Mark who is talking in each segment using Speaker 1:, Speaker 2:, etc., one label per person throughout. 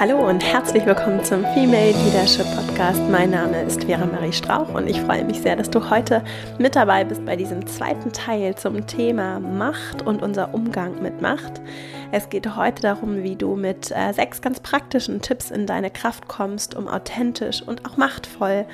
Speaker 1: Hallo und herzlich willkommen zum Female Leadership Podcast. Mein Name ist Vera Marie Strauch und ich freue mich sehr, dass du heute mit dabei bist bei diesem zweiten Teil zum Thema Macht und unser Umgang mit Macht. Es geht heute darum, wie du mit äh, sechs ganz praktischen Tipps in deine Kraft kommst, um authentisch und auch machtvoll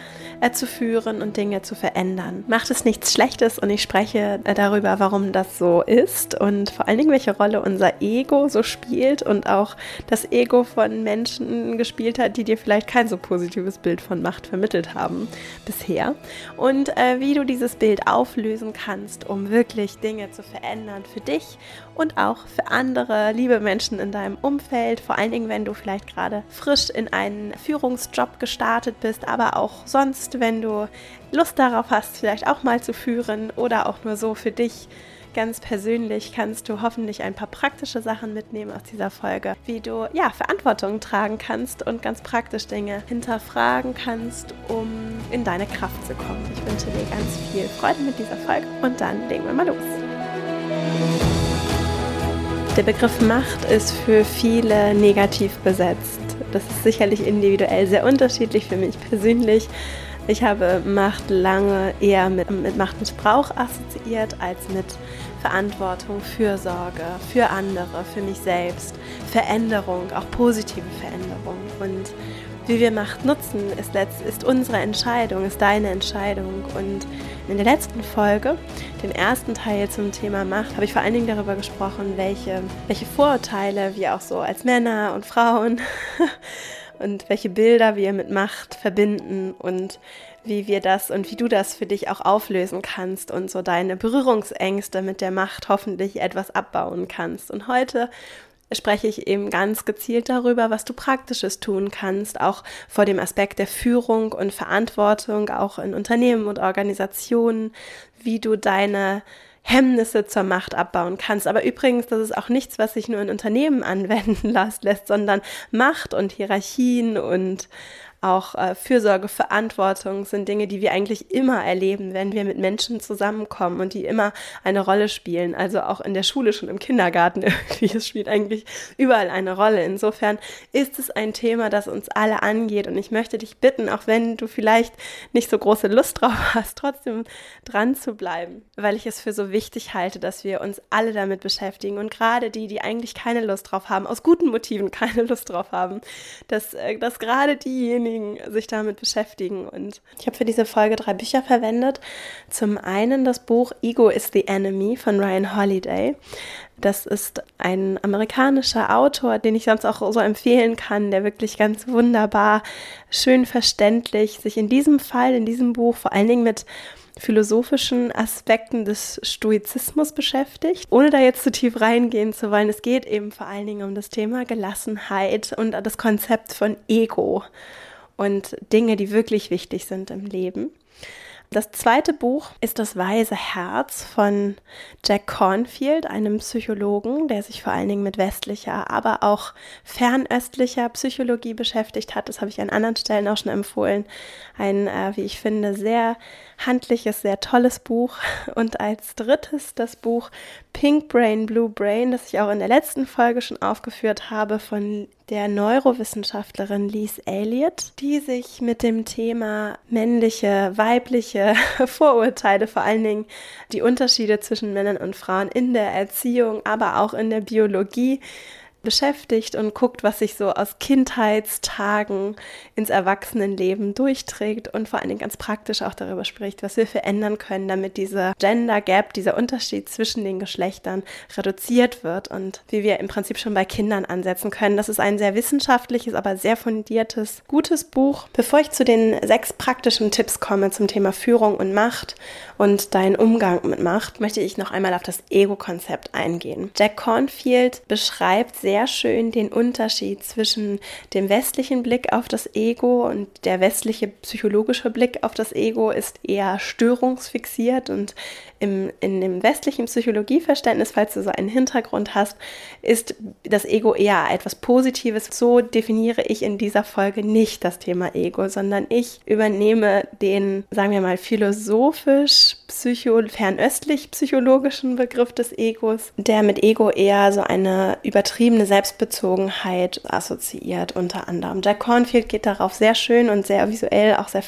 Speaker 1: äh, zu führen und Dinge zu verändern. Macht es nichts Schlechtes und ich spreche äh, darüber, warum das so ist und vor allen Dingen, welche Rolle unser Ego so spielt und auch das Ego von Menschen gespielt hat, die dir vielleicht kein so positives Bild von Macht vermittelt haben bisher. Und äh, wie du dieses Bild auflösen kannst, um wirklich Dinge zu verändern für dich und auch für andere liebe Menschen in deinem Umfeld, vor allen Dingen, wenn du vielleicht gerade frisch in einen Führungsjob gestartet bist, aber auch sonst, wenn du Lust darauf hast, vielleicht auch mal zu führen oder auch nur so für dich ganz persönlich kannst du hoffentlich ein paar praktische Sachen mitnehmen aus dieser Folge, wie du ja Verantwortung tragen kannst und ganz praktisch Dinge hinterfragen kannst, um in deine Kraft zu kommen. Ich wünsche dir ganz viel Freude mit dieser Folge und dann legen wir mal los. Der Begriff Macht ist für viele negativ besetzt. Das ist sicherlich individuell sehr unterschiedlich für mich persönlich. Ich habe Macht lange eher mit, mit Machtmissbrauch assoziiert als mit Verantwortung, Fürsorge für andere, für mich selbst, Veränderung, auch positive Veränderung. Und wie wir Macht nutzen, ist, letzt, ist unsere Entscheidung, ist deine Entscheidung. Und in der letzten Folge, den ersten Teil zum Thema Macht, habe ich vor allen Dingen darüber gesprochen, welche, welche Vorurteile wir auch so als Männer und Frauen und welche Bilder wir mit Macht verbinden und wie wir das und wie du das für dich auch auflösen kannst und so deine Berührungsängste mit der Macht hoffentlich etwas abbauen kannst. Und heute spreche ich eben ganz gezielt darüber, was du praktisches tun kannst, auch vor dem Aspekt der Führung und Verantwortung, auch in Unternehmen und Organisationen, wie du deine Hemmnisse zur Macht abbauen kannst. Aber übrigens, das ist auch nichts, was sich nur in Unternehmen anwenden lässt, sondern Macht und Hierarchien und auch äh, Fürsorge, Verantwortung sind Dinge, die wir eigentlich immer erleben, wenn wir mit Menschen zusammenkommen und die immer eine Rolle spielen. Also auch in der Schule, schon im Kindergarten irgendwie. Es spielt eigentlich überall eine Rolle. Insofern ist es ein Thema, das uns alle angeht. Und ich möchte dich bitten, auch wenn du vielleicht nicht so große Lust drauf hast, trotzdem dran zu bleiben, weil ich es für so wichtig halte, dass wir uns alle damit beschäftigen. Und gerade die, die eigentlich keine Lust drauf haben, aus guten Motiven keine Lust drauf haben, dass, äh, dass gerade diejenigen, diejenigen sich damit beschäftigen. Und ich habe für diese Folge drei Bücher verwendet. Zum einen das Buch Ego is the Enemy von Ryan Holiday. Das ist ein amerikanischer Autor, den ich sonst auch so empfehlen kann, der wirklich ganz wunderbar, schön verständlich sich in diesem Fall, in diesem Buch vor allen Dingen mit philosophischen Aspekten des Stoizismus beschäftigt. Ohne da jetzt zu tief reingehen zu wollen, es geht eben vor allen Dingen um das Thema Gelassenheit und das Konzept von Ego und Dinge, die wirklich wichtig sind im Leben. Das zweite Buch ist Das Weise Herz von Jack Cornfield, einem Psychologen, der sich vor allen Dingen mit westlicher, aber auch fernöstlicher Psychologie beschäftigt hat. Das habe ich an anderen Stellen auch schon empfohlen. Ein, äh, wie ich finde, sehr handliches, sehr tolles Buch. Und als drittes das Buch Pink Brain, Blue Brain, das ich auch in der letzten Folge schon aufgeführt habe, von der Neurowissenschaftlerin Lise Elliott, die sich mit dem Thema männliche, weibliche Vorurteile, vor allen Dingen die Unterschiede zwischen Männern und Frauen in der Erziehung, aber auch in der Biologie beschäftigt und guckt, was sich so aus Kindheitstagen ins Erwachsenenleben durchträgt und vor allen Dingen ganz praktisch auch darüber spricht, was wir verändern können, damit dieser Gender Gap, dieser Unterschied zwischen den Geschlechtern reduziert wird und wie wir im Prinzip schon bei Kindern ansetzen können. Das ist ein sehr wissenschaftliches, aber sehr fundiertes, gutes Buch. Bevor ich zu den sechs praktischen Tipps komme zum Thema Führung und Macht und deinen Umgang mit Macht, möchte ich noch einmal auf das Ego-Konzept eingehen. Jack Cornfield beschreibt sehr sehr schön den Unterschied zwischen dem westlichen Blick auf das Ego und der westliche psychologische Blick auf das Ego ist eher störungsfixiert und im, in dem westlichen Psychologieverständnis, falls du so einen Hintergrund hast, ist das Ego eher etwas Positives. So definiere ich in dieser Folge nicht das Thema Ego, sondern ich übernehme den, sagen wir mal, philosophisch, psycho, fernöstlich psychologischen Begriff des Egos, der mit Ego eher so eine übertriebene Selbstbezogenheit assoziiert, unter anderem. Jack Cornfield geht darauf sehr schön und sehr visuell, auch sehr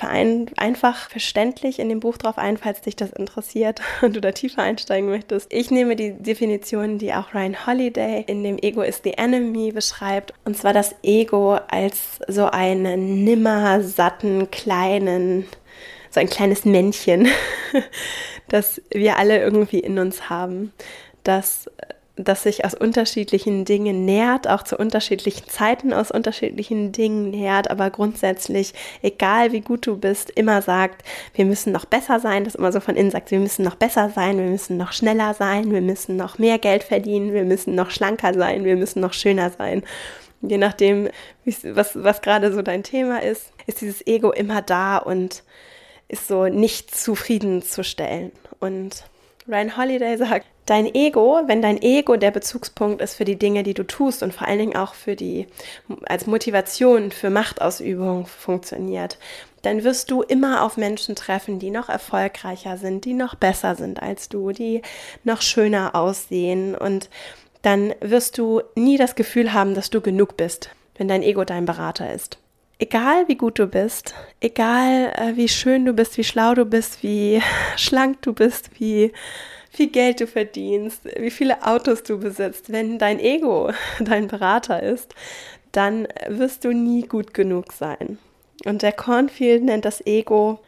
Speaker 1: einfach verständlich in dem Buch drauf ein, falls dich das interessiert und du da tiefer einsteigen möchtest. Ich nehme die Definition, die auch Ryan Holiday in dem Ego is the Enemy beschreibt, und zwar das Ego als so einen nimmer satten, kleinen, so ein kleines Männchen, das wir alle irgendwie in uns haben, das das sich aus unterschiedlichen Dingen nährt, auch zu unterschiedlichen Zeiten aus unterschiedlichen Dingen nährt, aber grundsätzlich, egal wie gut du bist, immer sagt, wir müssen noch besser sein, das immer so von innen sagt, wir müssen noch besser sein, wir müssen noch schneller sein, wir müssen noch mehr Geld verdienen, wir müssen noch schlanker sein, wir müssen noch schöner sein. Je nachdem, was, was gerade so dein Thema ist, ist dieses Ego immer da und ist so nicht zufriedenzustellen. Und Ryan Holiday sagt, dein Ego, wenn dein Ego der Bezugspunkt ist für die Dinge, die du tust und vor allen Dingen auch für die, als Motivation für Machtausübung funktioniert, dann wirst du immer auf Menschen treffen, die noch erfolgreicher sind, die noch besser sind als du, die noch schöner aussehen und dann wirst du nie das Gefühl haben, dass du genug bist, wenn dein Ego dein Berater ist. Egal wie gut du bist, egal äh, wie schön du bist, wie schlau du bist, wie schlank du bist, wie viel Geld du verdienst, wie viele Autos du besitzt, wenn dein Ego dein Berater ist, dann wirst du nie gut genug sein. Und der Cornfield nennt das Ego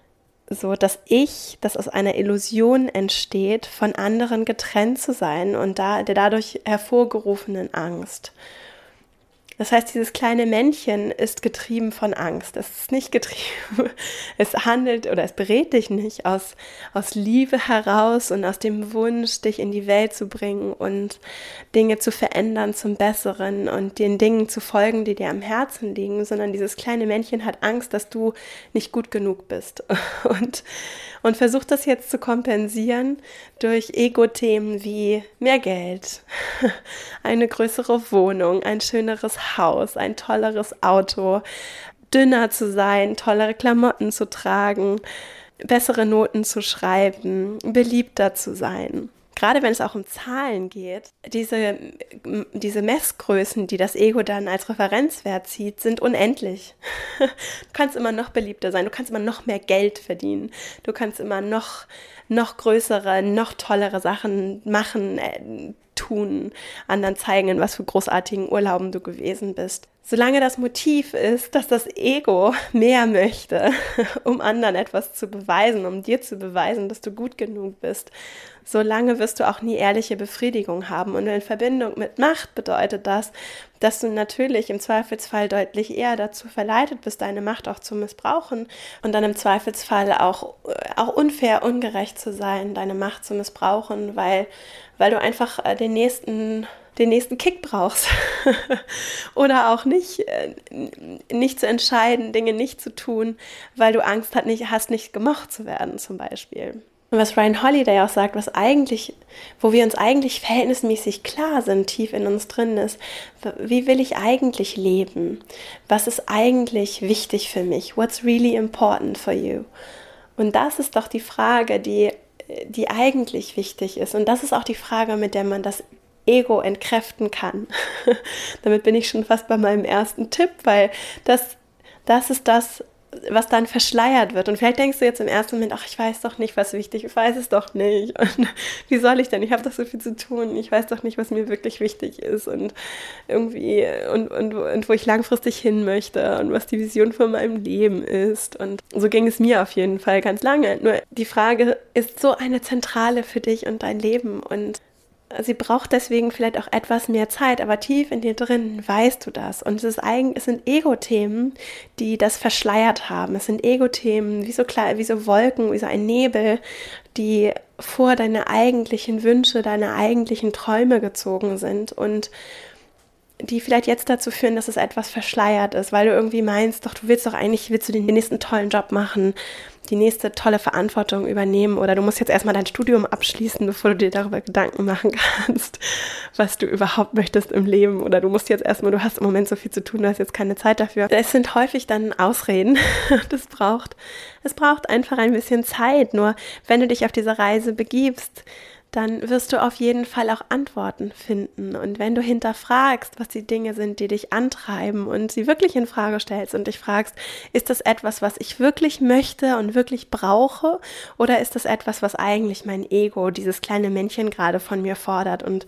Speaker 1: so das Ich, das aus einer Illusion entsteht, von anderen getrennt zu sein und da, der dadurch hervorgerufenen Angst. Das heißt, dieses kleine Männchen ist getrieben von Angst. Es ist nicht getrieben, es handelt oder es berät dich nicht aus, aus Liebe heraus und aus dem Wunsch, dich in die Welt zu bringen und Dinge zu verändern zum Besseren und den Dingen zu folgen, die dir am Herzen liegen, sondern dieses kleine Männchen hat Angst, dass du nicht gut genug bist und, und versucht das jetzt zu kompensieren durch Ego-Themen wie mehr Geld, eine größere Wohnung, ein schöneres Haus, ein tolleres Auto, dünner zu sein, tollere Klamotten zu tragen, bessere Noten zu schreiben, beliebter zu sein. Gerade wenn es auch um Zahlen geht, diese, diese Messgrößen, die das Ego dann als Referenzwert zieht, sind unendlich. Du kannst immer noch beliebter sein, du kannst immer noch mehr Geld verdienen, du kannst immer noch, noch größere, noch tollere Sachen machen, äh, tun, anderen zeigen, in was für großartigen Urlauben du gewesen bist. Solange das Motiv ist, dass das Ego mehr möchte, um anderen etwas zu beweisen, um dir zu beweisen, dass du gut genug bist, solange wirst du auch nie ehrliche Befriedigung haben. Und in Verbindung mit Macht bedeutet das, dass du natürlich im Zweifelsfall deutlich eher dazu verleitet bist, deine Macht auch zu missbrauchen und dann im Zweifelsfall auch, auch unfair, ungerecht zu sein, deine Macht zu missbrauchen, weil, weil du einfach äh, den nächsten den nächsten Kick brauchst. Oder auch nicht, äh, nicht zu entscheiden, Dinge nicht zu tun, weil du Angst hast, nicht, hast, nicht gemocht zu werden, zum Beispiel. Und was Ryan Holiday auch sagt, was eigentlich, wo wir uns eigentlich verhältnismäßig klar sind, tief in uns drin ist, wie will ich eigentlich leben? Was ist eigentlich wichtig für mich? What's really important for you? Und das ist doch die Frage, die, die eigentlich wichtig ist. Und das ist auch die Frage, mit der man das Ego entkräften kann. Damit bin ich schon fast bei meinem ersten Tipp, weil das, das ist das, was dann verschleiert wird. Und vielleicht denkst du jetzt im ersten Moment, ach, ich weiß doch nicht, was wichtig ist, ich weiß es doch nicht. Und wie soll ich denn? Ich habe doch so viel zu tun. Ich weiß doch nicht, was mir wirklich wichtig ist und irgendwie und, und, und wo ich langfristig hin möchte und was die Vision von meinem Leben ist. Und so ging es mir auf jeden Fall ganz lange. Nur die Frage ist so eine zentrale für dich und dein Leben und sie braucht deswegen vielleicht auch etwas mehr Zeit, aber tief in dir drin weißt du das. Und es, ist eigentlich, es sind Ego-Themen, die das verschleiert haben. Es sind Ego-Themen wie so, wie so Wolken, wie so ein Nebel, die vor deine eigentlichen Wünsche, deine eigentlichen Träume gezogen sind. Und die vielleicht jetzt dazu führen, dass es etwas verschleiert ist, weil du irgendwie meinst, doch du willst doch eigentlich, willst du den nächsten tollen Job machen, die nächste tolle Verantwortung übernehmen oder du musst jetzt erstmal dein Studium abschließen, bevor du dir darüber Gedanken machen kannst, was du überhaupt möchtest im Leben oder du musst jetzt erstmal, du hast im Moment so viel zu tun, du hast jetzt keine Zeit dafür. Es sind häufig dann Ausreden. Das braucht, es braucht einfach ein bisschen Zeit. Nur wenn du dich auf diese Reise begibst, dann wirst du auf jeden Fall auch Antworten finden. Und wenn du hinterfragst, was die Dinge sind, die dich antreiben und sie wirklich in Frage stellst und dich fragst, ist das etwas, was ich wirklich möchte und wirklich brauche? Oder ist das etwas, was eigentlich mein Ego, dieses kleine Männchen gerade von mir fordert? Und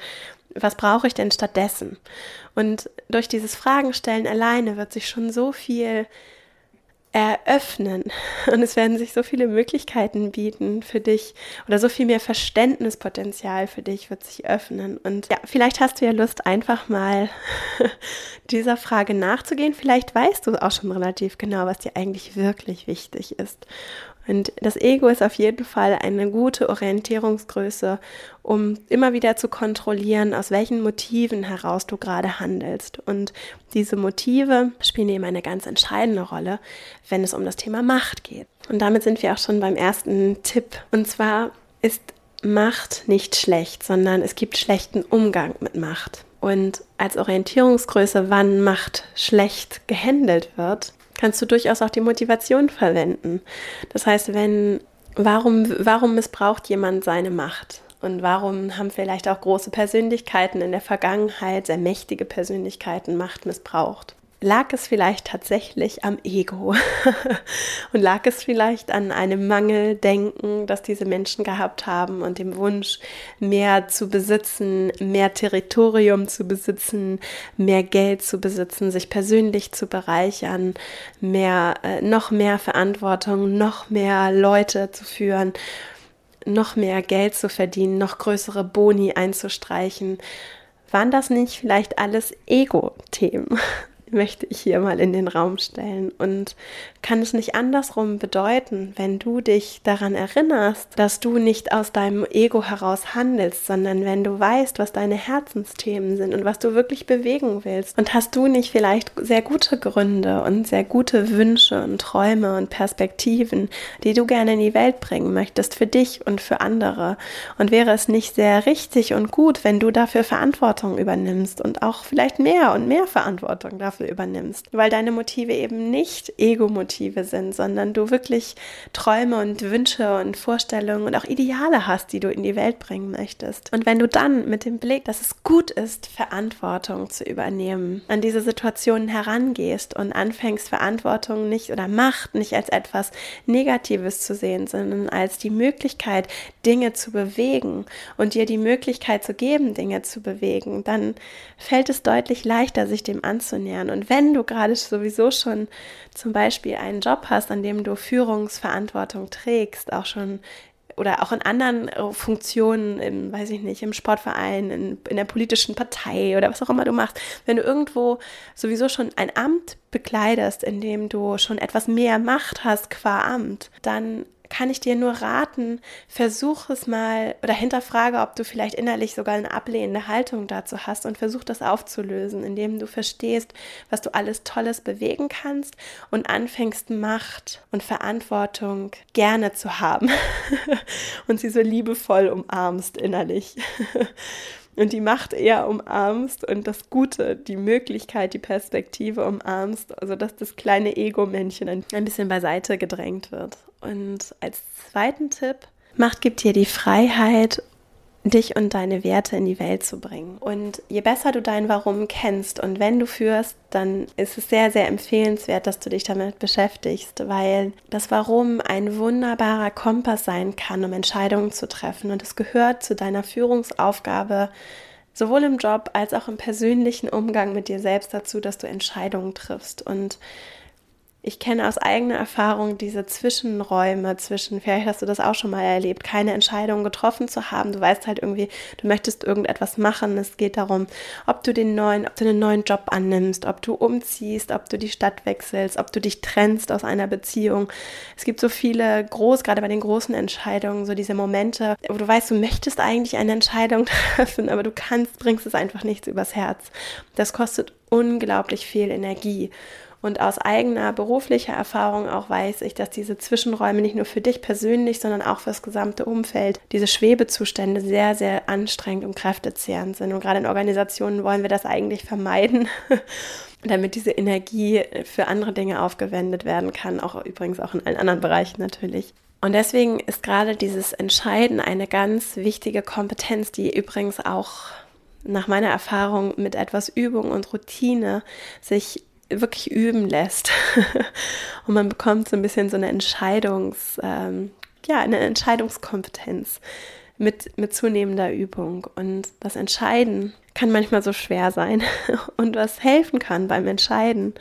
Speaker 1: was brauche ich denn stattdessen? Und durch dieses Fragenstellen alleine wird sich schon so viel eröffnen. Und es werden sich so viele Möglichkeiten bieten für dich oder so viel mehr Verständnispotenzial für dich wird sich öffnen. Und ja, vielleicht hast du ja Lust, einfach mal dieser Frage nachzugehen. Vielleicht weißt du auch schon relativ genau, was dir eigentlich wirklich wichtig ist. Und das Ego ist auf jeden Fall eine gute Orientierungsgröße, um immer wieder zu kontrollieren, aus welchen Motiven heraus du gerade handelst. Und diese Motive spielen eben eine ganz entscheidende Rolle, wenn es um das Thema Macht geht. Und damit sind wir auch schon beim ersten Tipp. Und zwar ist Macht nicht schlecht, sondern es gibt schlechten Umgang mit Macht. Und als Orientierungsgröße, wann Macht schlecht gehandelt wird, kannst du durchaus auch die Motivation verwenden. Das heißt, wenn, warum, warum missbraucht jemand seine Macht? Und warum haben vielleicht auch große Persönlichkeiten in der Vergangenheit, sehr mächtige Persönlichkeiten, Macht missbraucht? Lag es vielleicht tatsächlich am Ego und lag es vielleicht an einem Mangeldenken, das diese Menschen gehabt haben und dem Wunsch, mehr zu besitzen, mehr Territorium zu besitzen, mehr Geld zu besitzen, sich persönlich zu bereichern, mehr, äh, noch mehr Verantwortung, noch mehr Leute zu führen noch mehr Geld zu verdienen, noch größere Boni einzustreichen. Waren das nicht vielleicht alles Ego-Themen? Möchte ich hier mal in den Raum stellen. Und kann es nicht andersrum bedeuten, wenn du dich daran erinnerst, dass du nicht aus deinem Ego heraus handelst, sondern wenn du weißt, was deine Herzensthemen sind und was du wirklich bewegen willst. Und hast du nicht vielleicht sehr gute Gründe und sehr gute Wünsche und Träume und Perspektiven, die du gerne in die Welt bringen möchtest, für dich und für andere. Und wäre es nicht sehr richtig und gut, wenn du dafür Verantwortung übernimmst und auch vielleicht mehr und mehr Verantwortung dafür Zweifel übernimmst, weil deine Motive eben nicht Ego-Motive sind, sondern du wirklich Träume und Wünsche und Vorstellungen und auch Ideale hast, die du in die Welt bringen möchtest. Und wenn du dann mit dem Blick, dass es gut ist, Verantwortung zu übernehmen, an diese Situationen herangehst und anfängst, Verantwortung nicht oder Macht nicht als etwas Negatives zu sehen, sondern als die Möglichkeit, Dinge zu bewegen und dir die Möglichkeit zu geben, Dinge zu bewegen, dann fällt es deutlich leichter, sich dem anzunähern. Und wenn du gerade sowieso schon zum Beispiel einen Job hast, an dem du Führungsverantwortung trägst, auch schon oder auch in anderen äh, Funktionen, im, weiß ich nicht, im Sportverein, in, in der politischen Partei oder was auch immer du machst, wenn du irgendwo sowieso schon ein Amt bekleidest, in dem du schon etwas mehr Macht hast qua Amt, dann kann ich dir nur raten, versuch es mal oder hinterfrage, ob du vielleicht innerlich sogar eine ablehnende Haltung dazu hast und versuch das aufzulösen, indem du verstehst, was du alles Tolles bewegen kannst und anfängst, Macht und Verantwortung gerne zu haben und sie so liebevoll umarmst innerlich. und die Macht eher umarmst und das Gute, die Möglichkeit, die Perspektive umarmst, also dass das kleine Ego-Männchen ein, bisschen beiseite gedrängt wird. Und als zweiten Tipp, Macht gibt dir die Freiheit, dich und deine Werte in die Welt zu bringen. Und je besser du dein Warum kennst und wenn du führst, dann ist es sehr, sehr empfehlenswert, dass du dich damit beschäftigst, weil das Warum ein wunderbarer Kompass sein kann, um Entscheidungen zu treffen. Und es gehört zu deiner Führungsaufgabe, sowohl im Job als auch im persönlichen Umgang mit dir selbst dazu, dass du Entscheidungen triffst. Und ich kenne aus eigener Erfahrung diese Zwischenräume zwischen, vielleicht hast du das auch schon mal erlebt, keine Entscheidung getroffen zu haben. Du weißt halt irgendwie, du möchtest irgendetwas machen. Es geht darum, ob du den neuen, ob du einen neuen Job annimmst, ob du umziehst, ob du die Stadt wechselst, ob du dich trennst aus einer Beziehung. Es gibt so viele groß, gerade bei den großen Entscheidungen, so diese Momente, wo du weißt, du möchtest eigentlich eine Entscheidung treffen, aber du kannst, bringst es einfach nichts übers Herz. Das kostet unglaublich viel Energie. Und aus eigener beruflicher Erfahrung auch weiß ich, dass diese Zwischenräume nicht nur für dich persönlich, sondern auch für das gesamte Umfeld, diese Schwebezustände sehr, sehr anstrengend und kräftezehrend sind. Und gerade in Organisationen wollen wir das eigentlich vermeiden. damit diese Energie für andere Dinge aufgewendet werden kann, auch übrigens auch in allen anderen Bereichen natürlich. Und deswegen ist gerade dieses Entscheiden eine ganz wichtige Kompetenz, die übrigens auch nach meiner Erfahrung mit etwas Übung und Routine sich wirklich üben lässt. und man bekommt so ein bisschen so eine Entscheidungs, ähm, ja, eine Entscheidungskompetenz mit, mit zunehmender Übung. Und das Entscheiden kann manchmal so schwer sein. Und was helfen kann beim Entscheiden,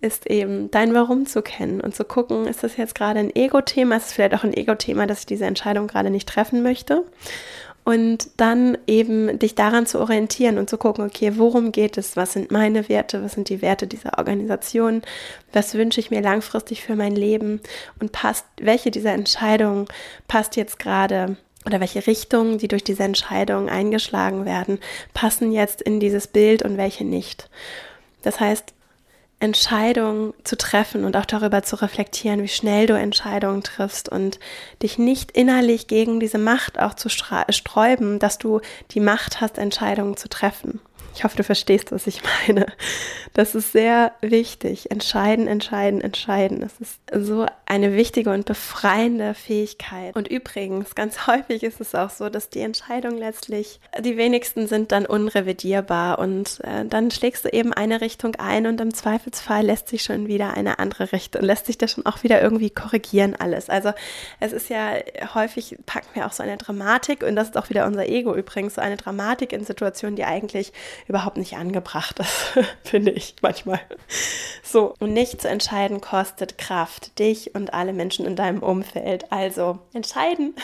Speaker 1: ist eben dein Warum zu kennen und zu gucken, ist das jetzt gerade ein Ego-Thema, ist es vielleicht auch ein Ego-Thema, dass ich diese Entscheidung gerade nicht treffen möchte? Und dann eben dich daran zu orientieren und zu gucken, okay, worum geht es? Was sind meine Werte? Was sind die Werte dieser Organisation? Was wünsche ich mir langfristig für mein Leben? Und passt, welche dieser Entscheidungen passt jetzt gerade oder welche Richtungen, die durch diese Entscheidungen eingeschlagen werden, passen jetzt in dieses Bild und welche nicht? Das heißt, Entscheidungen zu treffen und auch darüber zu reflektieren, wie schnell du Entscheidungen triffst und dich nicht innerlich gegen diese Macht auch zu sträuben, dass du die Macht hast, Entscheidungen zu treffen. Ich hoffe, du verstehst, was ich meine. Das ist sehr wichtig. Entscheiden, entscheiden, entscheiden. Das ist so eine wichtige und befreiende Fähigkeit. Und übrigens, ganz häufig ist es auch so, dass die Entscheidungen letztlich, die wenigsten sind dann unrevidierbar und äh, dann schlägst du eben eine Richtung ein und im Zweifelsfall lässt sich schon wieder eine andere Richtung, lässt sich das schon auch wieder irgendwie korrigieren alles. Also es ist ja häufig, packen wir auch so eine Dramatik und das ist auch wieder unser Ego übrigens, so eine Dramatik in Situationen, die eigentlich überhaupt nicht angebracht ist, finde ich manchmal. So, und nicht zu entscheiden kostet Kraft, dich und alle Menschen in deinem Umfeld. Also entscheiden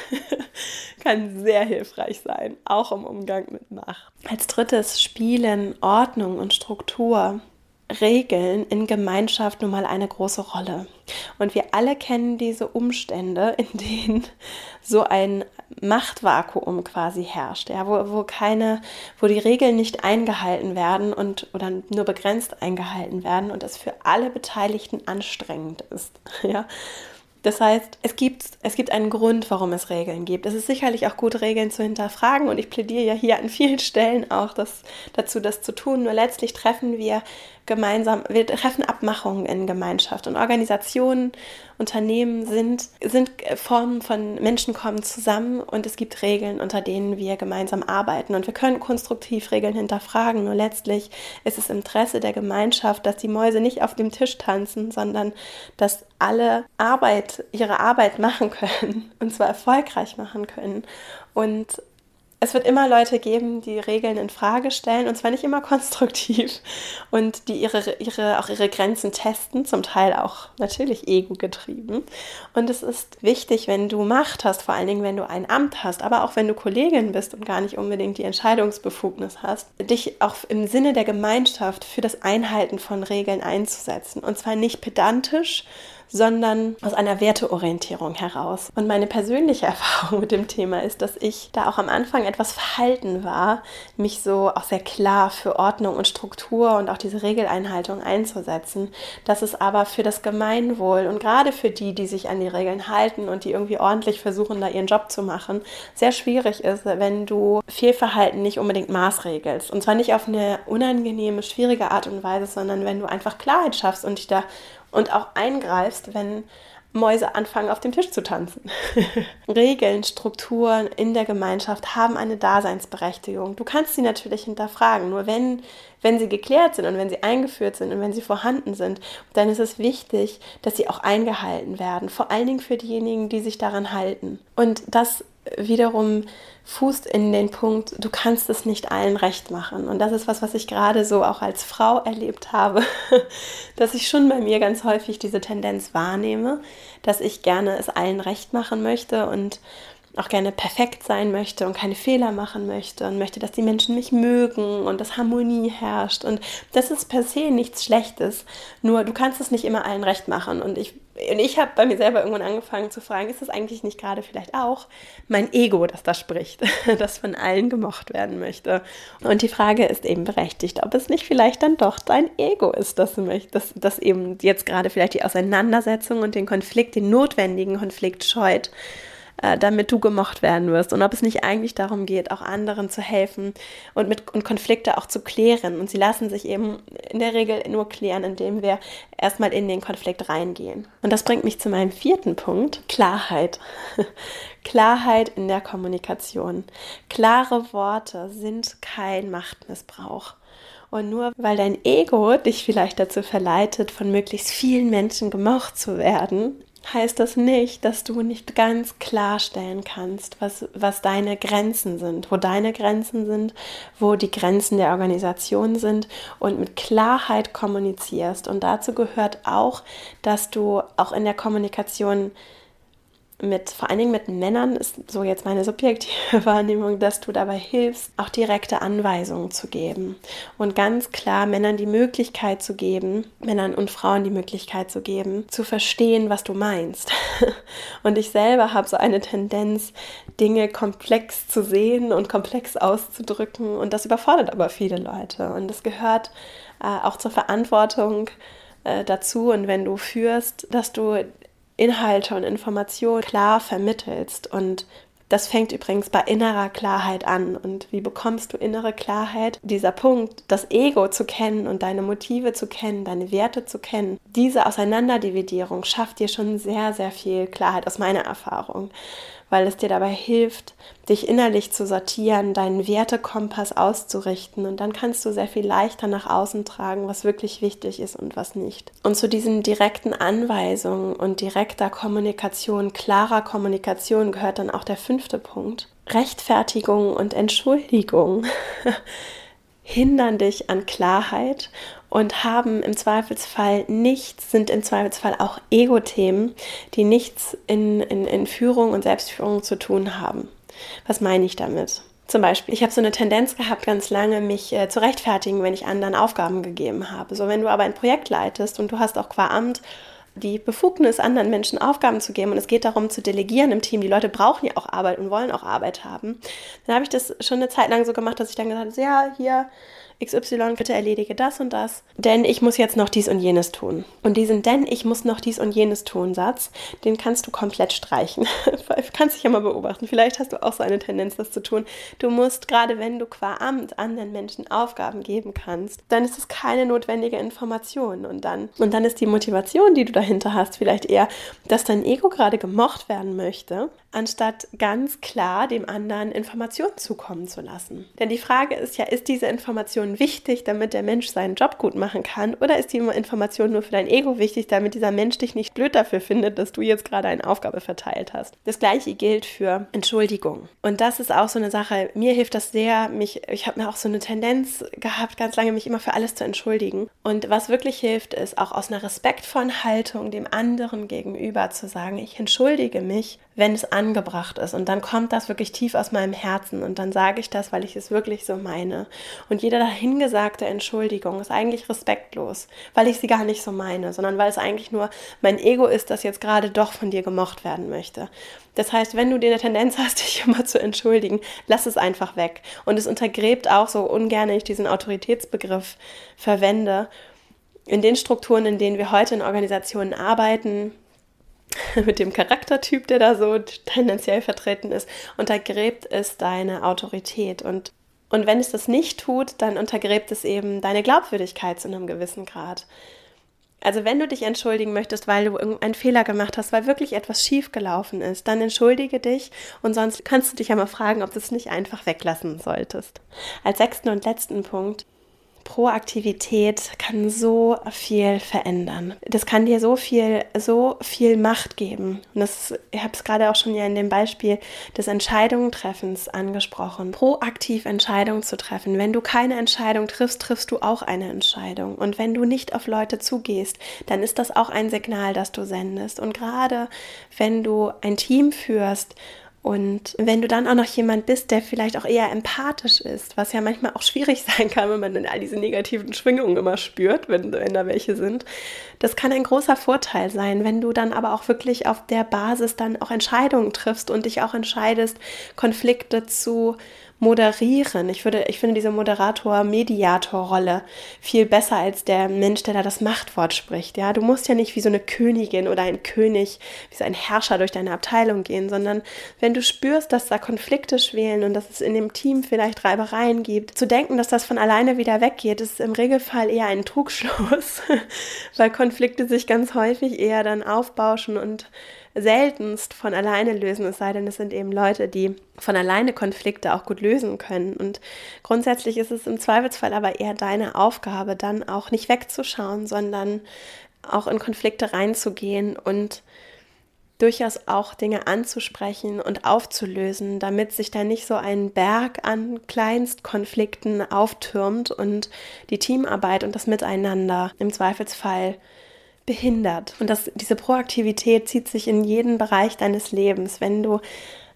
Speaker 1: kann sehr hilfreich sein, auch im Umgang mit Macht. Als drittes Spielen Ordnung und Struktur. Regeln in Gemeinschaft nun mal eine große Rolle. Und wir alle kennen diese Umstände, in denen so ein Machtvakuum quasi herrscht, ja, wo, wo keine, wo die Regeln nicht eingehalten werden und oder nur begrenzt eingehalten werden und es für alle Beteiligten anstrengend ist. Ja. Das heißt, es gibt, es gibt einen Grund, warum es Regeln gibt. Es ist sicherlich auch gut, Regeln zu hinterfragen und ich plädiere ja hier an vielen Stellen auch das, dazu, das zu tun. Nur letztlich treffen wir gemeinsam, wir treffen Abmachungen in Gemeinschaft und Organisationen, Unternehmen sind, sind Formen von Menschen kommen zusammen und es gibt Regeln, unter denen wir gemeinsam arbeiten und wir können konstruktiv Regeln hinterfragen. Nur letztlich ist es im Interesse der Gemeinschaft, dass die Mäuse nicht auf dem Tisch tanzen, sondern dass alle Arbeit, ihre Arbeit machen können und zwar erfolgreich machen können und es wird immer Leute geben, die Regeln in Frage stellen und zwar nicht immer konstruktiv und die ihre, ihre, auch ihre Grenzen testen, zum Teil auch natürlich ego-getrieben. Und es ist wichtig, wenn du Macht hast, vor allen Dingen, wenn du ein Amt hast, aber auch wenn du Kollegin bist und gar nicht unbedingt die Entscheidungsbefugnis hast, dich auch im Sinne der Gemeinschaft für das Einhalten von Regeln einzusetzen. Und zwar nicht pedantisch, sondern aus einer Werteorientierung heraus. Und meine persönliche Erfahrung mit dem Thema ist, dass ich da auch am Anfang etwas verhalten war, mich so auch sehr klar für Ordnung und Struktur und auch diese Regeleinhaltung einzusetzen, dass es aber für das Gemeinwohl und gerade für die, die sich an die Regeln halten und die irgendwie ordentlich versuchen, da ihren Job zu machen, sehr schwierig ist, wenn du Fehlverhalten nicht unbedingt maßregelst. Und zwar nicht auf eine unangenehme, schwierige Art und Weise, sondern wenn du einfach Klarheit schaffst und dich da und auch eingreifst, wenn Mäuse anfangen, auf dem Tisch zu tanzen. Regeln, Strukturen in der Gemeinschaft haben eine Daseinsberechtigung. Du kannst sie natürlich hinterfragen, nur wenn, wenn sie geklärt sind und wenn sie eingeführt sind und wenn sie vorhanden sind, dann ist es wichtig, dass sie auch eingehalten werden, vor allen Dingen für diejenigen, die sich daran halten. Und das wiederum fußt in den Punkt, du kannst es nicht allen recht machen. Und das ist was, was ich gerade so auch als Frau erlebt habe, dass ich schon bei mir ganz häufig diese Tendenz wahrnehme, dass ich gerne es allen recht machen möchte und auch gerne perfekt sein möchte und keine Fehler machen möchte und möchte, dass die Menschen mich mögen und dass Harmonie herrscht. Und das ist per se nichts Schlechtes. Nur du kannst es nicht immer allen recht machen. Und ich, und ich habe bei mir selber irgendwann angefangen zu fragen, ist es eigentlich nicht gerade vielleicht auch mein Ego, das da spricht, das von allen gemocht werden möchte? Und die Frage ist eben berechtigt, ob es nicht vielleicht dann doch dein Ego ist, das, das, das eben jetzt gerade vielleicht die Auseinandersetzung und den Konflikt, den notwendigen Konflikt scheut äh, damit du gemocht werden wirst. Und ob es nicht eigentlich darum geht, auch anderen zu helfen und, mit, und Konflikte auch zu klären. Und sie lassen sich eben in der Regel nur klären, indem wir erstmal in den Konflikt reingehen. Und das bringt mich zu meinem vierten Punkt, Klarheit. Klarheit in der Kommunikation. Klare Worte sind kein Machtmissbrauch. Und nur weil dein Ego dich vielleicht dazu verleitet, von möglichst vielen Menschen gemocht zu werden, heißt das nicht, dass du nicht ganz klarstellen kannst, was, was deine Grenzen sind, wo deine Grenzen sind, wo die Grenzen der Organisation sind und mit Klarheit kommunizierst. Und dazu gehört auch, dass du auch in der Kommunikation mit, vor allen Dingen mit Männern ist so jetzt meine subjektive Wahrnehmung, dass du dabei hilfst, auch direkte Anweisungen zu geben und ganz klar Männern die Möglichkeit zu geben, Männern und Frauen die Möglichkeit zu geben, zu verstehen, was du meinst. Und ich selber habe so eine Tendenz, Dinge komplex zu sehen und komplex auszudrücken und das überfordert aber viele Leute und es gehört äh, auch zur Verantwortung äh, dazu und wenn du führst, dass du Inhalte und Informationen klar vermittelst. Und das fängt übrigens bei innerer Klarheit an. Und wie bekommst du innere Klarheit? Dieser Punkt, das Ego zu kennen und deine Motive zu kennen, deine Werte zu kennen, diese Auseinanderdividierung schafft dir schon sehr, sehr viel Klarheit aus meiner Erfahrung weil es dir dabei hilft, dich innerlich zu sortieren, deinen Wertekompass auszurichten und dann kannst du sehr viel leichter nach außen tragen, was wirklich wichtig ist und was nicht. Und zu diesen direkten Anweisungen und direkter Kommunikation, klarer Kommunikation gehört dann auch der fünfte Punkt. Rechtfertigung und Entschuldigung hindern dich an Klarheit und haben im Zweifelsfall nichts, sind im Zweifelsfall auch Ego-Themen, die nichts in, in, in Führung und Selbstführung zu tun haben. Was meine ich damit? Zum Beispiel, ich habe so eine Tendenz gehabt, ganz lange mich äh, zu rechtfertigen, wenn ich anderen Aufgaben gegeben habe. So, wenn du aber ein Projekt leitest und du hast auch qua Amt die Befugnis, anderen Menschen Aufgaben zu geben und es geht darum zu delegieren im Team. Die Leute brauchen ja auch Arbeit und wollen auch Arbeit haben. Dann habe ich das schon eine Zeit lang so gemacht, dass ich dann gesagt habe, ja, hier, XY, bitte erledige das und das, denn ich muss jetzt noch dies und jenes tun. Und diesen denn ich muss noch dies und jenes tun Satz, den kannst du komplett streichen. kannst dich ja mal beobachten. Vielleicht hast du auch so eine Tendenz, das zu tun. Du musst, gerade wenn du qua Amt anderen Menschen Aufgaben geben kannst, dann ist es keine notwendige Information. Und dann, und dann ist die Motivation, die du dahinter hast, vielleicht eher, dass dein Ego gerade gemocht werden möchte, anstatt ganz klar dem anderen Informationen zukommen zu lassen. Denn die Frage ist ja, ist diese Information wichtig, damit der Mensch seinen Job gut machen kann, oder ist die Information nur für dein Ego wichtig, damit dieser Mensch dich nicht blöd dafür findet, dass du jetzt gerade eine Aufgabe verteilt hast? Das gleiche gilt für Entschuldigung. Und das ist auch so eine Sache, mir hilft das sehr, mich, ich habe mir auch so eine Tendenz gehabt, ganz lange mich immer für alles zu entschuldigen. Und was wirklich hilft, ist auch aus einer respektvollen Haltung dem anderen gegenüber zu sagen, ich entschuldige mich, wenn es an angebracht ist. Und dann kommt das wirklich tief aus meinem Herzen. Und dann sage ich das, weil ich es wirklich so meine. Und jede dahingesagte Entschuldigung ist eigentlich respektlos, weil ich sie gar nicht so meine, sondern weil es eigentlich nur mein Ego ist, das jetzt gerade doch von dir gemocht werden möchte. Das heißt, wenn du dir eine Tendenz hast, dich immer zu entschuldigen, lass es einfach weg. Und es untergräbt auch so ungern ich diesen Autoritätsbegriff verwende. In den Strukturen, in denen wir heute in Organisationen arbeiten, mit dem Charaktertyp, der da so tendenziell vertreten ist, untergräbt es deine Autorität. Und, und wenn es das nicht tut, dann untergräbt es eben deine Glaubwürdigkeit zu einem gewissen Grad. Also wenn du dich entschuldigen möchtest, weil du einen Fehler gemacht hast, weil wirklich etwas schiefgelaufen ist, dann entschuldige dich und sonst kannst du dich ja mal fragen, ob du es nicht einfach weglassen solltest. Als sechsten und letzten Punkt Proaktivität kann so viel verändern. Das kann dir so viel, so viel Macht geben. Und das, ich habe es gerade auch schon ja in dem Beispiel des Entscheidungstreffens angesprochen. Proaktiv Entscheidungen zu treffen. Wenn du keine Entscheidung triffst, triffst du auch eine Entscheidung. Und wenn du nicht auf Leute zugehst, dann ist das auch ein Signal, das du sendest. Und gerade wenn du ein Team führst und wenn du dann auch noch jemand bist, der vielleicht auch eher empathisch ist, was ja manchmal auch schwierig sein kann, wenn man dann all diese negativen Schwingungen immer spürt, wenn, wenn da welche sind, das kann ein großer Vorteil sein, wenn du dann aber auch wirklich auf der Basis dann auch Entscheidungen triffst und dich auch entscheidest, Konflikte zu moderieren. Ich, würde, ich finde diese Moderator-Mediator-Rolle viel besser als der Mensch, der da das Machtwort spricht. Ja, du musst ja nicht wie so eine Königin oder ein König, wie so ein Herrscher durch deine Abteilung gehen, sondern wenn du spürst, dass da Konflikte schwelen und dass es in dem Team vielleicht Reibereien gibt, zu denken, dass das von alleine wieder weggeht, ist im Regelfall eher ein Trugschluss, weil Konflikte sich ganz häufig eher dann aufbauschen und seltenst von alleine lösen, es sei denn, es sind eben Leute, die von alleine Konflikte auch gut lösen können. Und grundsätzlich ist es im Zweifelsfall aber eher deine Aufgabe, dann auch nicht wegzuschauen, sondern auch in Konflikte reinzugehen und durchaus auch Dinge anzusprechen und aufzulösen, damit sich da nicht so ein Berg an Kleinstkonflikten auftürmt und die Teamarbeit und das Miteinander im Zweifelsfall behindert. Und das, diese Proaktivität zieht sich in jeden Bereich deines Lebens. Wenn du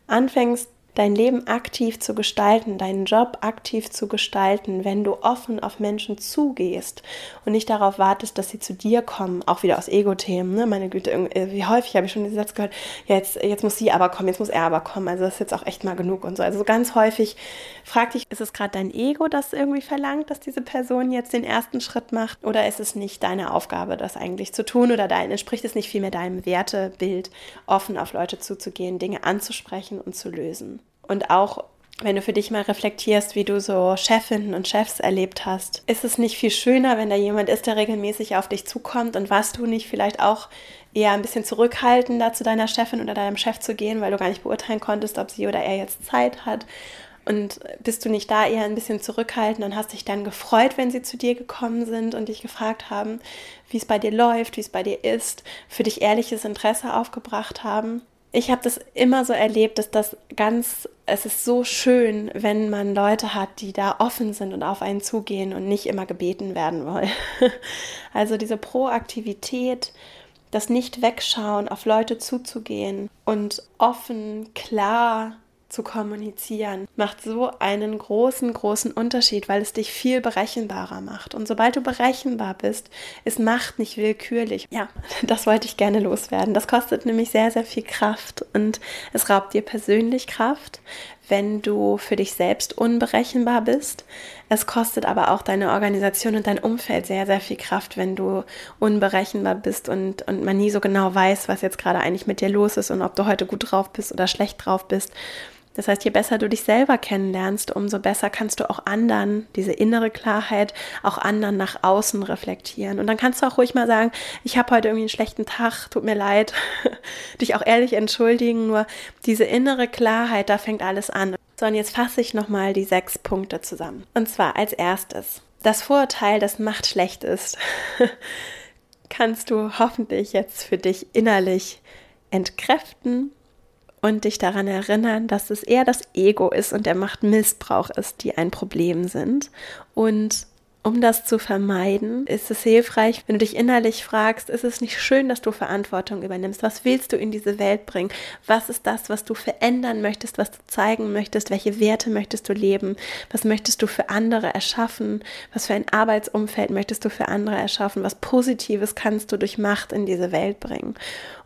Speaker 1: anfängst, dein Leben aktiv zu gestalten, deinen Job aktiv zu gestalten, wenn du offen auf Menschen zugehst und nicht darauf wartest, dass sie zu dir kommen, auch wieder aus Ego-Themen, ne? meine Güte, äh, wie häufig habe ich schon diesen Satz gehört, jetzt, jetzt muss sie aber kommen, jetzt muss er aber kommen, also das ist jetzt auch echt mal genug und so. Also ganz häufig frag dich, ist es gerade dein Ego, das irgendwie verlangt, dass diese Person jetzt den ersten Schritt macht oder ist es nicht deine Aufgabe, das eigentlich zu tun oder dein, entspricht es nicht vielmehr deinem Wertebild, offen auf Leute zuzugehen, Dinge anzusprechen und zu lösen? Und auch wenn du für dich mal reflektierst, wie du so Chefinnen und Chefs erlebt hast, ist es nicht viel schöner, wenn da jemand ist, der regelmäßig auf dich zukommt und warst du nicht vielleicht auch eher ein bisschen zurückhaltender zu deiner Chefin oder deinem Chef zu gehen, weil du gar nicht beurteilen konntest, ob sie oder er jetzt Zeit hat. Und bist du nicht da eher ein bisschen zurückhaltend und hast dich dann gefreut, wenn sie zu dir gekommen sind und dich gefragt haben, wie es bei dir läuft, wie es bei dir ist, für dich ehrliches Interesse aufgebracht haben? Ich habe das immer so erlebt, dass das ganz, es ist so schön, wenn man Leute hat, die da offen sind und auf einen zugehen und nicht immer gebeten werden wollen. Also diese Proaktivität, das Nicht-Wegschauen, auf Leute zuzugehen und offen, klar zu kommunizieren, macht so einen großen, großen Unterschied, weil es dich viel berechenbarer macht. Und sobald du berechenbar bist, ist Macht nicht willkürlich. Ja, das wollte ich gerne loswerden. Das kostet nämlich sehr, sehr viel Kraft und es raubt dir persönlich Kraft, wenn du für dich selbst unberechenbar bist. Es kostet aber auch deine Organisation und dein Umfeld sehr, sehr viel Kraft, wenn du unberechenbar bist und, und man nie so genau weiß, was jetzt gerade eigentlich mit dir los ist und ob du heute gut drauf bist oder schlecht drauf bist. Das heißt, je besser du dich selber kennenlernst, umso besser kannst du auch anderen, diese innere Klarheit, auch anderen nach außen reflektieren. Und dann kannst du auch ruhig mal sagen, ich habe heute irgendwie einen schlechten Tag, tut mir leid, dich auch ehrlich entschuldigen. Nur diese innere Klarheit, da fängt alles an. So, und jetzt fasse ich nochmal die sechs Punkte zusammen. Und zwar als erstes, das Vorurteil, dass Macht schlecht ist, kannst du hoffentlich jetzt für dich innerlich entkräften und dich daran erinnern, dass es eher das Ego ist und der Machtmissbrauch ist, die ein Problem sind. Und um das zu vermeiden, ist es hilfreich, wenn du dich innerlich fragst, ist es nicht schön, dass du Verantwortung übernimmst? Was willst du in diese Welt bringen? Was ist das, was du verändern möchtest, was du zeigen möchtest? Welche Werte möchtest du leben? Was möchtest du für andere erschaffen? Was für ein Arbeitsumfeld möchtest du für andere erschaffen? Was Positives kannst du durch Macht in diese Welt bringen?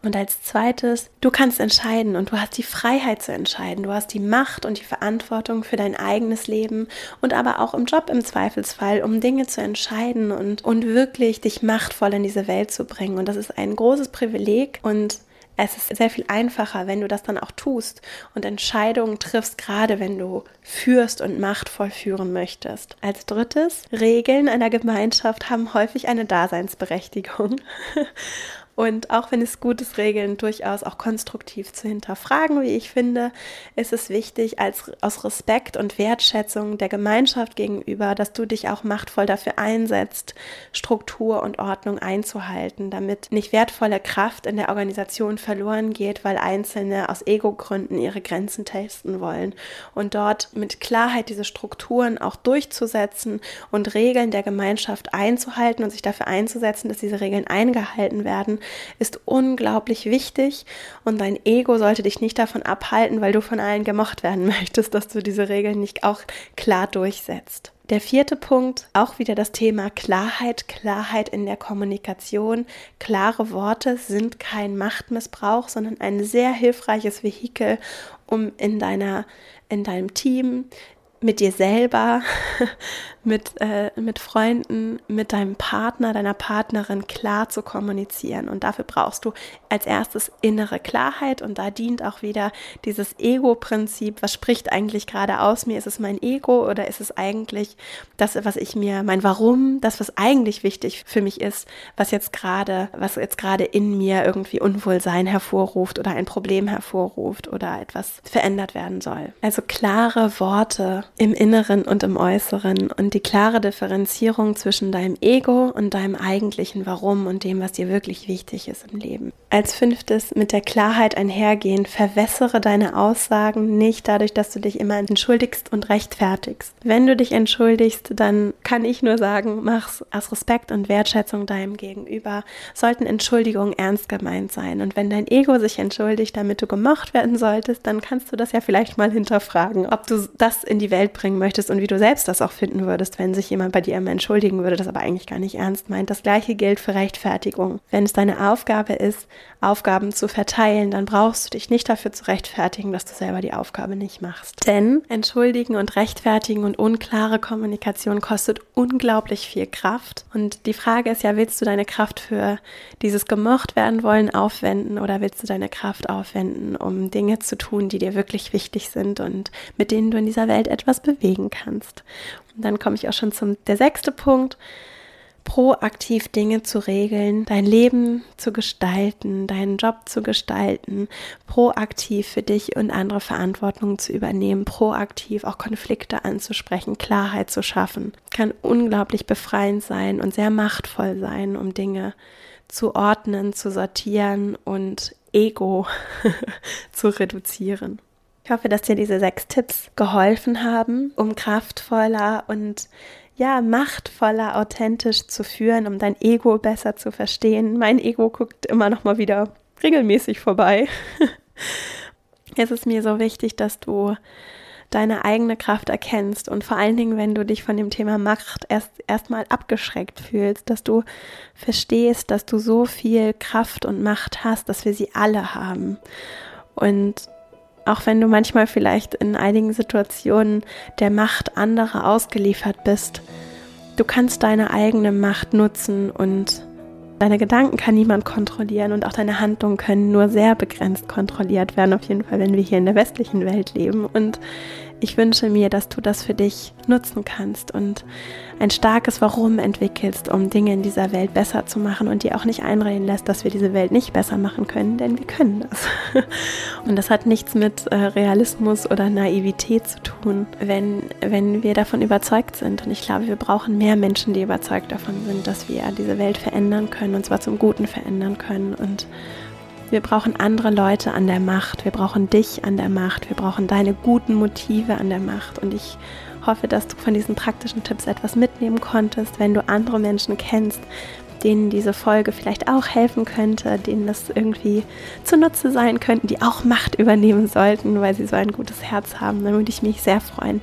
Speaker 1: Und als zweites, du kannst entscheiden und du hast die Freiheit zu entscheiden. Du hast die Macht und die Verantwortung für dein eigenes Leben und aber auch im Job im Zweifelsfall, um Dinge zu entscheiden und, und wirklich dich machtvoll in diese Welt zu bringen. Und das ist ein großes Privileg und es ist sehr viel einfacher, wenn du das dann auch tust und Entscheidungen triffst, gerade wenn du führst und machtvoll führen möchtest. Als drittes, Regeln einer Gemeinschaft haben häufig eine Daseinsberechtigung. Und auch wenn es gut ist, Regeln durchaus auch konstruktiv zu hinterfragen, wie ich finde, ist es wichtig, als, aus Respekt und Wertschätzung der Gemeinschaft gegenüber, dass du dich auch machtvoll dafür einsetzt, Struktur und Ordnung einzuhalten, damit nicht wertvolle Kraft in der Organisation verloren geht, weil Einzelne aus Ego-Gründen ihre Grenzen testen wollen. Und dort mit Klarheit diese Strukturen auch durchzusetzen und Regeln der Gemeinschaft einzuhalten und sich dafür einzusetzen, dass diese Regeln eingehalten werden, ist unglaublich wichtig und dein Ego sollte dich nicht davon abhalten, weil du von allen gemocht werden möchtest, dass du diese Regeln nicht auch klar durchsetzt. Der vierte Punkt, auch wieder das Thema Klarheit, Klarheit in der Kommunikation. Klare Worte sind kein Machtmissbrauch, sondern ein sehr hilfreiches Vehikel, um in deiner in deinem Team, mit dir selber, mit, äh, mit Freunden, mit deinem Partner, deiner Partnerin klar zu kommunizieren. Und dafür brauchst du als erstes innere Klarheit. Und da dient auch wieder dieses Ego-Prinzip. Was spricht eigentlich gerade aus mir? Ist es mein Ego oder ist es eigentlich das, was ich mir, mein Warum, das, was eigentlich wichtig für mich ist, was jetzt gerade, was jetzt gerade in mir irgendwie Unwohlsein hervorruft oder ein Problem hervorruft oder etwas verändert werden soll. Also klare Worte im Inneren und im Äußeren und die klare Differenzierung zwischen deinem Ego und deinem eigentlichen Warum und dem, was dir wirklich wichtig ist im Leben. Als fünftes mit der Klarheit einhergehen, verwässere deine Aussagen nicht dadurch, dass du dich immer entschuldigst und rechtfertigst. Wenn du dich entschuldigst, dann kann ich nur sagen, mach's aus Respekt und Wertschätzung deinem Gegenüber. Sollten Entschuldigungen ernst gemeint sein. Und wenn dein Ego sich entschuldigt, damit du gemocht werden solltest, dann kannst du das ja vielleicht mal hinterfragen, ob du das in die Welt bringen möchtest und wie du selbst das auch finden würdest, wenn sich jemand bei dir immer entschuldigen würde, das aber eigentlich gar nicht ernst meint. Das gleiche gilt für Rechtfertigung. Wenn es deine Aufgabe ist, Aufgaben zu verteilen, dann brauchst du dich nicht dafür zu rechtfertigen, dass du selber die Aufgabe nicht machst. Denn entschuldigen und rechtfertigen und unklare Kommunikation kostet unglaublich viel Kraft. Und die Frage ist ja, willst du deine Kraft für dieses gemocht werden wollen aufwenden oder willst du deine Kraft aufwenden, um Dinge zu tun, die dir wirklich wichtig sind und mit denen du in dieser Welt etwas bewegen kannst? Und dann komme ich auch schon zum der sechste Punkt proaktiv Dinge zu regeln, dein Leben zu gestalten, deinen Job zu gestalten, proaktiv für dich und andere Verantwortung zu übernehmen, proaktiv auch Konflikte anzusprechen, Klarheit zu schaffen, kann unglaublich befreiend sein und sehr machtvoll sein, um Dinge zu ordnen, zu sortieren und Ego zu reduzieren. Ich hoffe, dass dir diese sechs Tipps geholfen haben, um kraftvoller und ja, machtvoller, authentisch zu führen, um dein Ego besser zu verstehen. Mein Ego guckt immer noch mal wieder regelmäßig vorbei. es ist mir so wichtig, dass du deine eigene Kraft erkennst und vor allen Dingen, wenn du dich von dem Thema Macht erst erstmal abgeschreckt fühlst, dass du verstehst, dass du so viel Kraft und Macht hast, dass wir sie alle haben. Und auch wenn du manchmal vielleicht in einigen Situationen der Macht anderer ausgeliefert bist, du kannst deine eigene Macht nutzen und deine Gedanken kann niemand kontrollieren und auch deine Handlungen können nur sehr begrenzt kontrolliert werden, auf jeden Fall, wenn wir hier in der westlichen Welt leben. Und ich wünsche mir, dass du das für dich nutzen kannst und ein starkes Warum entwickelst, um Dinge in dieser Welt besser zu machen und dir auch nicht einreden lässt, dass wir diese Welt nicht besser machen können, denn wir können das. Und das hat nichts mit äh, Realismus oder Naivität zu tun, wenn, wenn wir davon überzeugt sind. Und ich glaube, wir brauchen mehr Menschen, die überzeugt davon sind, dass wir diese Welt verändern können und zwar zum Guten verändern können und wir brauchen andere Leute an der Macht. Wir brauchen dich an der Macht. Wir brauchen deine guten Motive an der Macht. Und ich hoffe, dass du von diesen praktischen Tipps etwas mitnehmen konntest. Wenn du andere Menschen kennst, denen diese Folge vielleicht auch helfen könnte, denen das irgendwie zunutze sein könnten, die auch Macht übernehmen sollten, weil sie so ein gutes Herz haben, dann würde ich mich sehr freuen,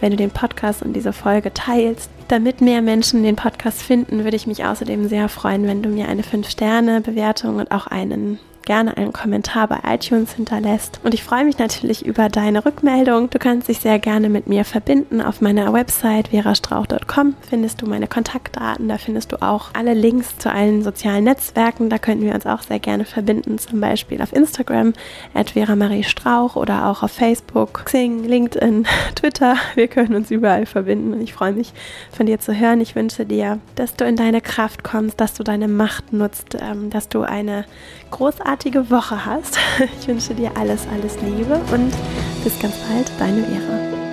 Speaker 1: wenn du den Podcast und diese Folge teilst. Damit mehr Menschen den Podcast finden, würde ich mich außerdem sehr freuen, wenn du mir eine 5-Sterne-Bewertung und auch einen gerne einen Kommentar bei iTunes hinterlässt. Und ich freue mich natürlich über deine Rückmeldung. Du kannst dich sehr gerne mit mir verbinden. Auf meiner Website verastrauch.com findest du meine Kontaktdaten. Da findest du auch alle Links zu allen sozialen Netzwerken. Da könnten wir uns auch sehr gerne verbinden. Zum Beispiel auf Instagram at Strauch oder auch auf Facebook, Xing, LinkedIn, Twitter. Wir können uns überall verbinden. Und ich freue mich von dir zu hören. Ich wünsche dir, dass du in deine Kraft kommst, dass du deine Macht nutzt, ähm, dass du eine großartige Woche hast. Ich wünsche dir alles, alles Liebe und bis ganz bald, deine Vera.